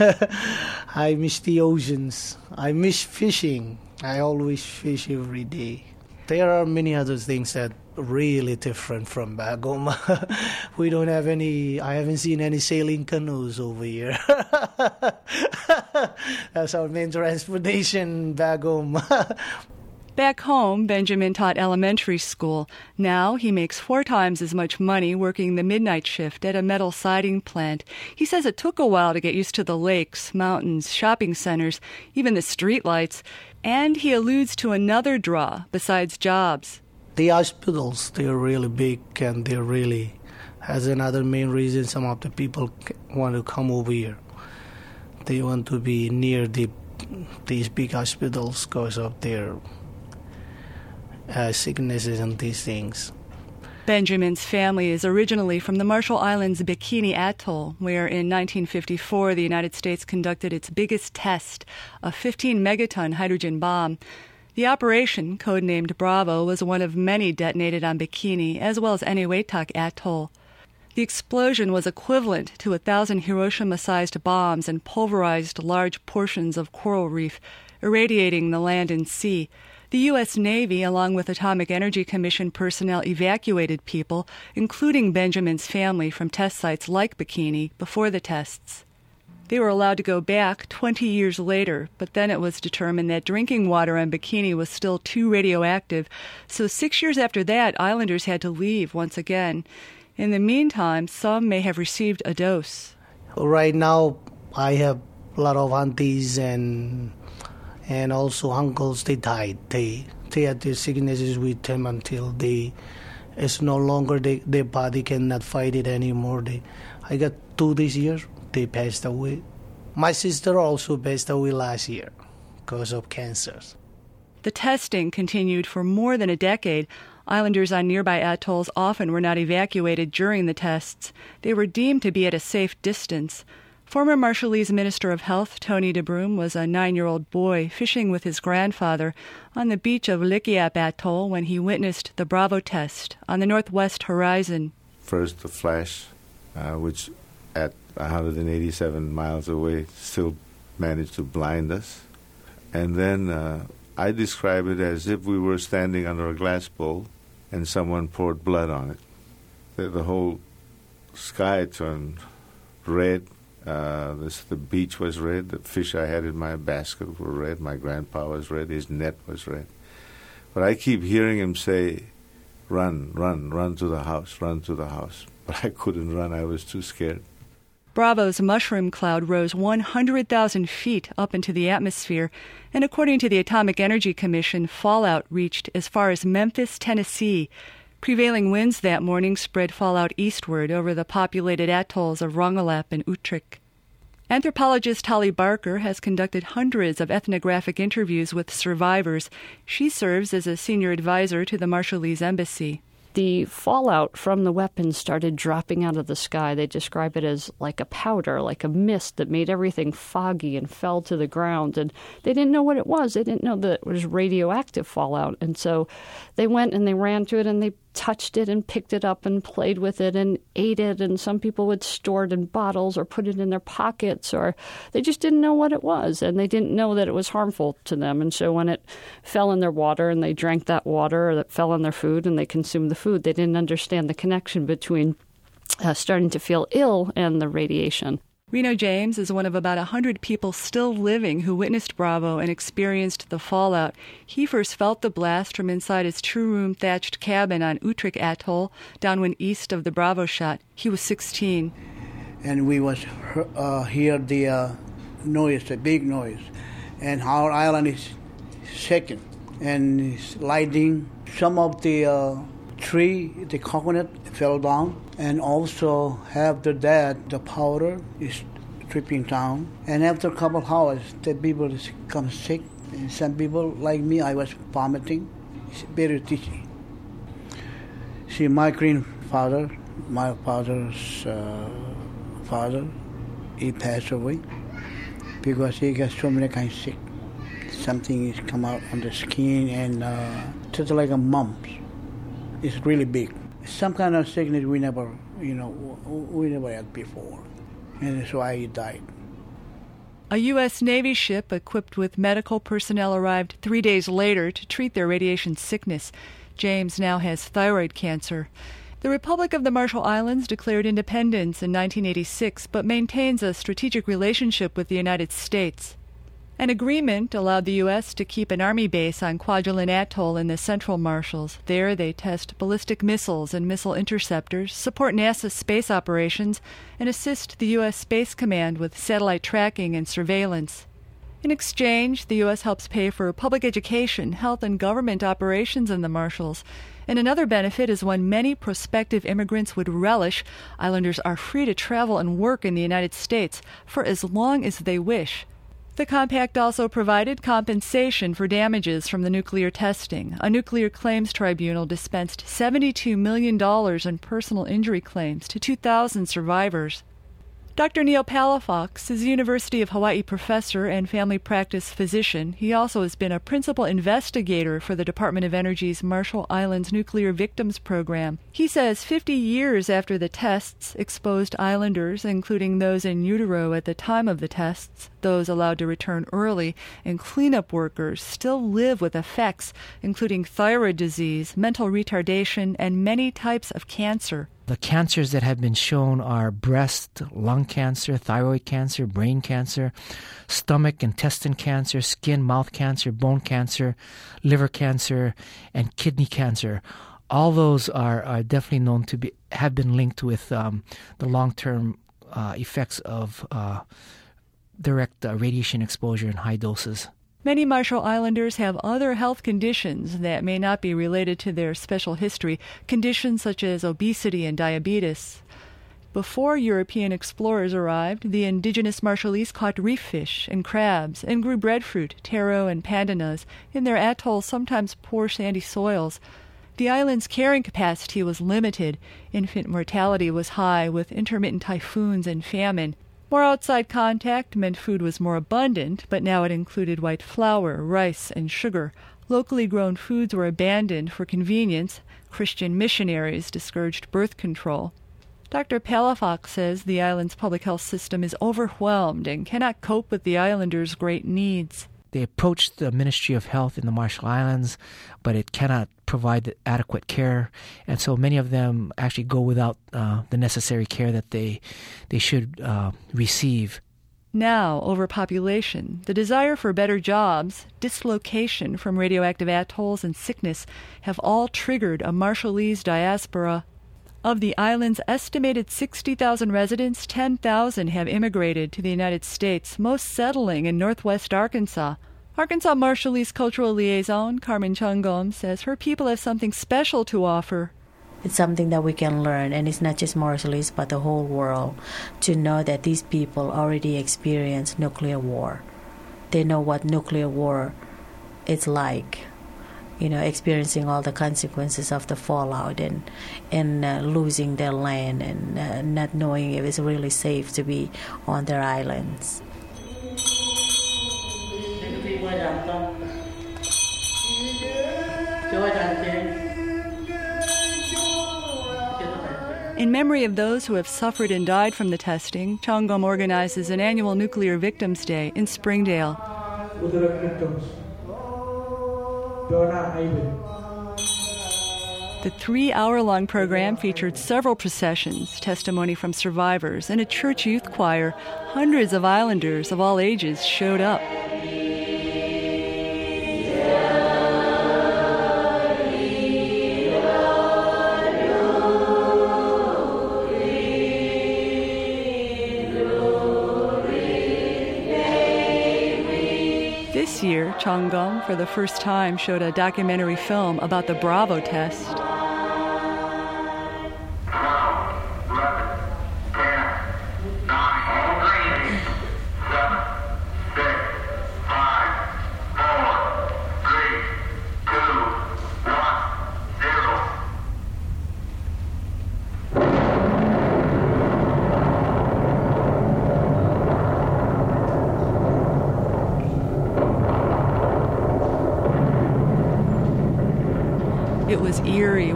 [SPEAKER 32] I miss the oceans. I miss fishing. I always fish every day. There are many other things that really different from back we don't have any. I haven't seen any sailing canoes over here. That's our main transportation back.
[SPEAKER 31] Back home, Benjamin taught elementary school. Now he makes four times as much money working the midnight shift at a metal siding plant. He says it took a while to get used to the lakes, mountains, shopping centers, even the streetlights. And he alludes to another draw besides jobs.
[SPEAKER 32] The hospitals, they're really big and they're really, as another main reason, some of the people want to come over here. They want to be near the these big hospitals because of their uh, sicknesses and these things.
[SPEAKER 31] Benjamin's family is originally from the Marshall Islands Bikini Atoll, where in 1954 the United States conducted its biggest test, a 15 megaton hydrogen bomb. The operation, codenamed Bravo, was one of many detonated on Bikini, as well as Enewetak Atoll. The explosion was equivalent to a thousand Hiroshima sized bombs and pulverized large portions of coral reef, irradiating the land and sea. The U.S. Navy, along with Atomic Energy Commission personnel, evacuated people, including Benjamin's family, from test sites like Bikini before the tests. They were allowed to go back 20 years later, but then it was determined that drinking water on Bikini was still too radioactive, so six years after that, islanders had to leave once again. In the meantime, some may have received a dose.
[SPEAKER 32] Right now, I have a lot of aunties and and also uncles they died. They they had their sicknesses with them until they it's no longer they, their body cannot fight it anymore. They i got two this year they passed away. My sister also passed away last year because of cancers.
[SPEAKER 31] The testing continued for more than a decade. Islanders on nearby atolls often were not evacuated during the tests. They were deemed to be at a safe distance. Former Marshallese Minister of Health Tony deBrum was a nine year old boy fishing with his grandfather on the beach of Likiep Atoll when he witnessed the Bravo test on the northwest horizon.
[SPEAKER 33] First, the flash, uh, which at 187 miles away still managed to blind us. And then uh, I describe it as if we were standing under a glass bowl and someone poured blood on it. The, the whole sky turned red uh, this, the beach was red. The fish I had in my basket were red. My grandpa was red. His net was red. But I keep hearing him say, "Run, run, run to the house, run to the house." But I couldn't run. I was too scared.
[SPEAKER 31] Bravo's mushroom cloud rose 100,000 feet up into the atmosphere, and according to the Atomic Energy Commission, fallout reached as far as Memphis, Tennessee. Prevailing winds that morning spread fallout eastward over the populated atolls of Rongelap and Utrik. Anthropologist Holly Barker has conducted hundreds of ethnographic interviews with survivors. She serves as a senior advisor to the Marshallese Embassy
[SPEAKER 34] the fallout from the weapons started dropping out of the sky. They describe it as like a powder, like a mist that made everything foggy and fell to the ground. And they didn't know what it was. They didn't know that it was radioactive fallout. And so they went and they ran to it and they touched it and picked it up and played with it and ate it. And some people would store it in bottles or put it in their pockets, or they just didn't know what it was and they didn't know that it was harmful to them. And so when it fell in their water and they drank that water or that fell in their food and they consumed the food, they didn't understand the connection between uh, starting to feel ill and the radiation.
[SPEAKER 31] Reno James is one of about a hundred people still living who witnessed Bravo and experienced the fallout. He first felt the blast from inside his two-room thatched cabin on Utrik Atoll, downwind east of the Bravo shot. He was 16.
[SPEAKER 32] And we was uh, hear the uh, noise, a big noise, and our island is shaking and it's lighting. Some of the uh, tree, the coconut fell down, and also after that, the powder is dripping down. And after a couple hours, the people become sick. And some people, like me, I was vomiting. It's very teachy. See, my grandfather, my father's uh, father, he passed away because he got so many kinds of sick. Something is come out on the skin and uh, just like a mumps is really big. Some kind of sickness we never, you know, we never had before, and that's why he died.
[SPEAKER 31] A U.S. Navy ship equipped with medical personnel arrived three days later to treat their radiation sickness. James now has thyroid cancer. The Republic of the Marshall Islands declared independence in 1986 but maintains a strategic relationship with the United States. An agreement allowed the U.S. to keep an Army base on Kwajalein Atoll in the Central Marshalls. There, they test ballistic missiles and missile interceptors, support NASA's space operations, and assist the U.S. Space Command with satellite tracking and surveillance. In exchange, the U.S. helps pay for public education, health, and government operations in the Marshalls. And another benefit is one many prospective immigrants would relish islanders are free to travel and work in the United States for as long as they wish. The compact also provided compensation for damages from the nuclear testing. A nuclear claims tribunal dispensed $72 million in personal injury claims to 2,000 survivors. Dr. Neil Palafox is a University of Hawaii professor and family practice physician. He also has been a principal investigator for the Department of Energy's Marshall Islands Nuclear Victims Program. He says 50 years after the tests exposed islanders, including those in utero at the time of the tests, those allowed to return early, and cleanup workers still live with effects including thyroid disease, mental retardation, and many types of cancer.
[SPEAKER 35] The cancers that have been shown are breast, lung cancer, thyroid cancer, brain cancer, stomach, intestine cancer, skin, mouth cancer, bone cancer, liver cancer, and kidney cancer. All those are, are definitely known to be have been linked with um, the long term uh, effects of uh, direct uh, radiation exposure in high doses.
[SPEAKER 31] Many Marshall Islanders have other health conditions that may not be related to their special history, conditions such as obesity and diabetes. Before European explorers arrived, the indigenous Marshallese caught reef fish and crabs and grew breadfruit, taro, and pandanus in their atoll's sometimes poor sandy soils. The island's carrying capacity was limited. Infant mortality was high, with intermittent typhoons and famine. More outside contact meant food was more abundant, but now it included white flour, rice, and sugar. Locally grown foods were abandoned for convenience. Christian missionaries discouraged birth control. Dr. Palafox says the island's public health system is overwhelmed and cannot cope with the islanders' great needs.
[SPEAKER 35] They approach the Ministry of Health in the Marshall Islands, but it cannot provide adequate care, and so many of them actually go without uh, the necessary care that they they should uh, receive.
[SPEAKER 31] Now, overpopulation, the desire for better jobs, dislocation from radioactive atolls, and sickness have all triggered a Marshallese diaspora. Of the island's estimated 60,000 residents, 10,000 have immigrated to the United States, most settling in northwest Arkansas. Arkansas Marshallese cultural liaison Carmen Chong-Gum says her people have something special to offer.
[SPEAKER 36] It's something that we can learn, and it's not just Marshallese, but the whole world, to know that these people already experienced nuclear war. They know what nuclear war is like you know, experiencing all the consequences of the fallout and and uh, losing their land and uh, not knowing if it's really safe to be on their islands.
[SPEAKER 31] In memory of those who have suffered and died from the testing, Chong-Gum organizes an annual Nuclear Victims Day in Springdale. The three hour long program featured several processions, testimony from survivors, and a church youth choir. Hundreds of islanders of all ages showed up. Chong-Gum, for the first time, showed a documentary film about the Bravo test.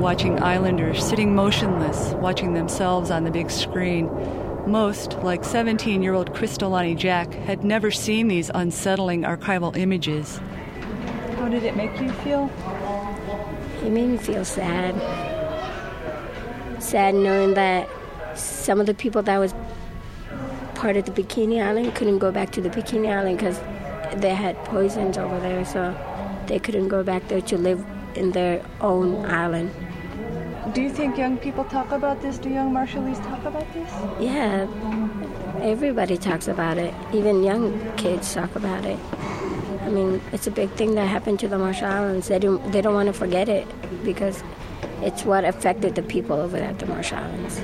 [SPEAKER 31] Watching islanders sitting motionless, watching themselves on the big screen. Most, like 17 year old Crystalani Jack, had never seen these unsettling archival images. How did it make you feel?
[SPEAKER 37] It made me feel sad. Sad knowing that some of the people that was part of the Bikini Island couldn't go back to the Bikini Island because they had poisons over there, so they couldn't go back there to live in their own island.
[SPEAKER 31] Do you think young people talk about this? Do young Marshallese talk about this?
[SPEAKER 37] Yeah, everybody talks about it. Even young kids talk about it. I mean, it's a big thing that happened to the Marshall Islands. They don't, they don't want to forget it because it's what affected the people over at the Marshall Islands.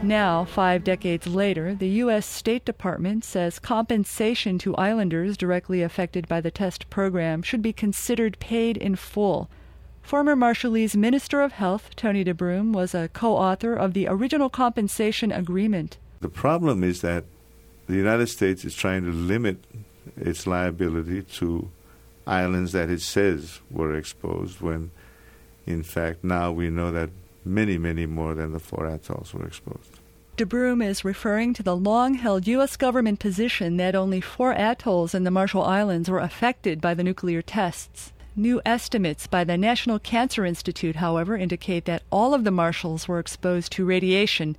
[SPEAKER 31] Now, five decades later, the U.S. State Department says compensation to islanders directly affected by the test program should be considered paid in full. Former Marshallese Minister of Health, Tony deBrum, was a co author of the original compensation agreement.
[SPEAKER 33] The problem is that the United States is trying to limit its liability to islands that it says were exposed when, in fact, now we know that many, many more than the four atolls were exposed.
[SPEAKER 31] De deBrum is referring to the long held U.S. government position that only four atolls in the Marshall Islands were affected by the nuclear tests. New estimates by the National Cancer Institute, however, indicate that all of the Marshalls were exposed to radiation.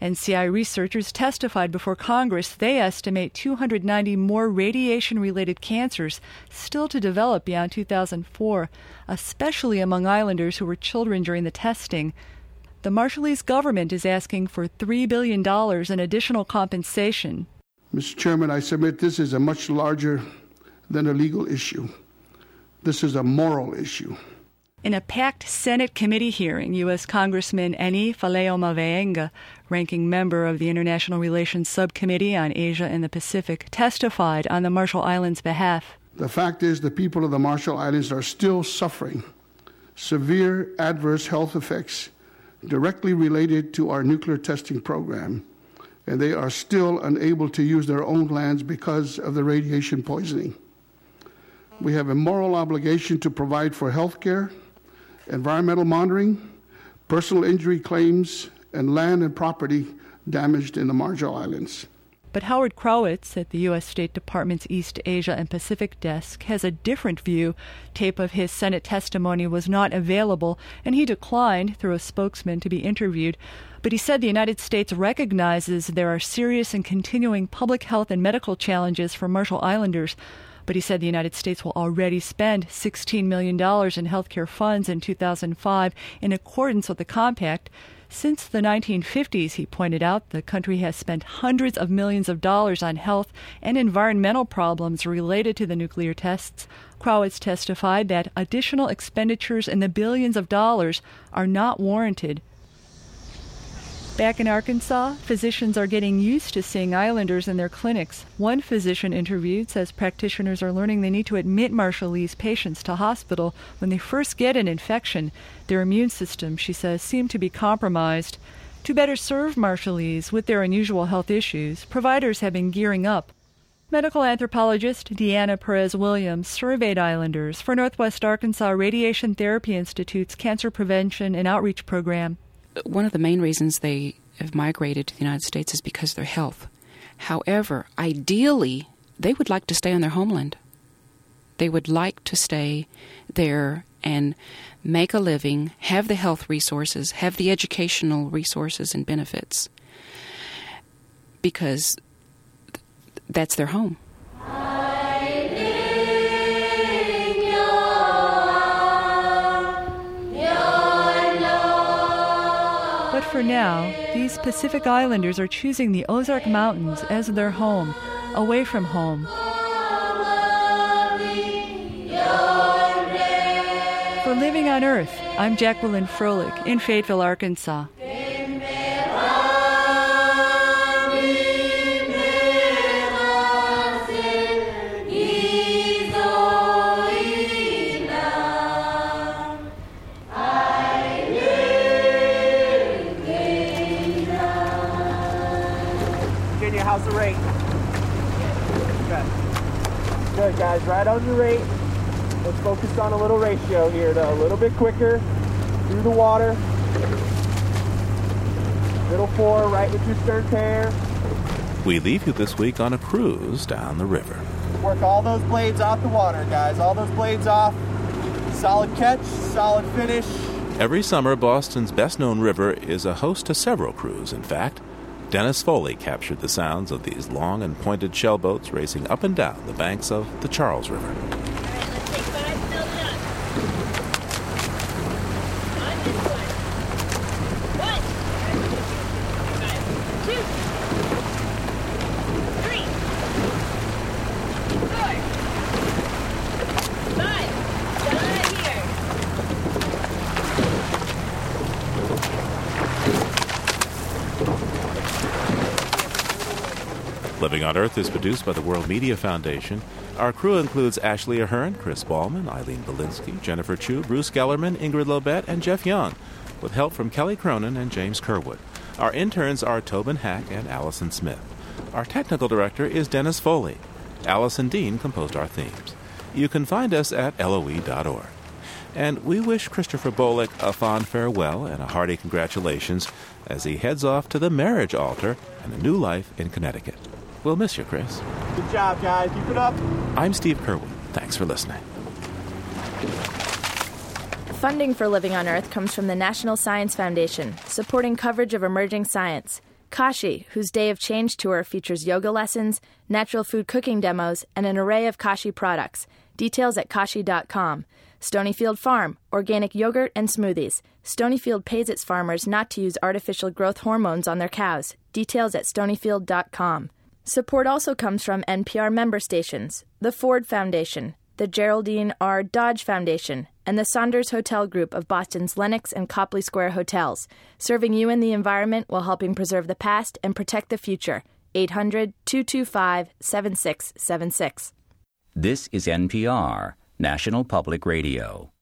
[SPEAKER 31] NCI researchers testified before Congress they estimate 290 more radiation related cancers still to develop beyond 2004, especially among islanders who were children during the testing. The Marshallese government is asking for $3 billion in additional compensation.
[SPEAKER 38] Mr. Chairman, I submit this is a much larger than a legal issue. This is a moral issue.
[SPEAKER 31] In a packed Senate committee hearing, U.S. Congressman Eni Faleomavaega, ranking member of the International Relations Subcommittee on Asia and the Pacific, testified on the Marshall Islands' behalf.
[SPEAKER 38] The fact is, the people of the Marshall Islands are still suffering severe adverse health effects directly related to our nuclear testing program, and they are still unable to use their own lands because of the radiation poisoning. We have a moral obligation to provide for health care, environmental monitoring, personal injury claims, and land and property damaged in the Marshall Islands.
[SPEAKER 31] But Howard Krawitz at the U.S. State Department's East Asia and Pacific desk has a different view. Tape of his Senate testimony was not available, and he declined, through a spokesman, to be interviewed. But he said the United States recognizes there are serious and continuing public health and medical challenges for Marshall Islanders. But he said the United States will already spend $16 million in healthcare funds in 2005 in accordance with the compact. Since the 1950s, he pointed out, the country has spent hundreds of millions of dollars on health and environmental problems related to the nuclear tests. Krawitz testified that additional expenditures in the billions of dollars are not warranted. Back in Arkansas, physicians are getting used to seeing islanders in their clinics. One physician interviewed says practitioners are learning they need to admit Marshallese patients to hospital when they first get an infection. Their immune system, she says, seem to be compromised. To better serve Marshallese with their unusual health issues, providers have been gearing up. Medical anthropologist Deanna Perez Williams surveyed islanders for Northwest Arkansas Radiation Therapy Institute's Cancer Prevention and Outreach Program
[SPEAKER 39] one of the main reasons they have migrated to the United States is because of their health. However, ideally, they would like to stay on their homeland. They would like to stay there and make a living, have the health resources, have the educational resources and benefits because that's their home.
[SPEAKER 31] For now, these Pacific Islanders are choosing the Ozark Mountains as their home, away from home. For Living on Earth, I'm Jacqueline Froelich in Fayetteville, Arkansas.
[SPEAKER 24] Guys. Right on your rate.
[SPEAKER 40] Let's focus on a little ratio here, though. A little bit quicker through the water. Middle four, right with your stern pair.
[SPEAKER 1] We leave you this week on a cruise down the river.
[SPEAKER 40] Work all those blades off the water, guys. All those blades off. Solid catch, solid finish.
[SPEAKER 1] Every summer, Boston's best known river is a host to several crews, in fact. Dennis Foley captured the sounds of these long and pointed shellboats racing up and down the banks of the Charles River. Living on Earth is produced by the World Media Foundation. Our crew includes Ashley Ahern, Chris Ballman, Eileen Bolinsky, Jennifer Chu, Bruce Gellerman, Ingrid Lobet, and Jeff Young, with help from Kelly Cronin and James Curwood. Our interns are Tobin Hack and Allison Smith. Our technical director is Dennis Foley. Allison Dean composed our themes. You can find us at loe.org. And we wish Christopher Bolick a fond farewell and a hearty congratulations as he heads off to the marriage altar and a new life in Connecticut. We'll miss you, Chris.
[SPEAKER 40] Good job, guys. Keep it up.
[SPEAKER 1] I'm Steve Curwood. Thanks for listening.
[SPEAKER 30] Funding for Living on Earth comes from the National Science Foundation, supporting coverage of emerging science. Kashi, whose Day of Change tour features yoga lessons, natural food cooking demos, and an array of Kashi products. Details at kashi.com. Stonyfield Farm, organic yogurt and smoothies. Stonyfield pays its farmers not to use artificial growth hormones on their cows. Details at stonyfield.com. Support also comes from NPR member stations, the Ford Foundation, the Geraldine R. Dodge Foundation, and the Saunders Hotel Group of Boston's Lenox and Copley Square hotels, serving you and the environment while helping preserve the past and protect the future. 800 225 7676.
[SPEAKER 41] This is NPR, National Public Radio.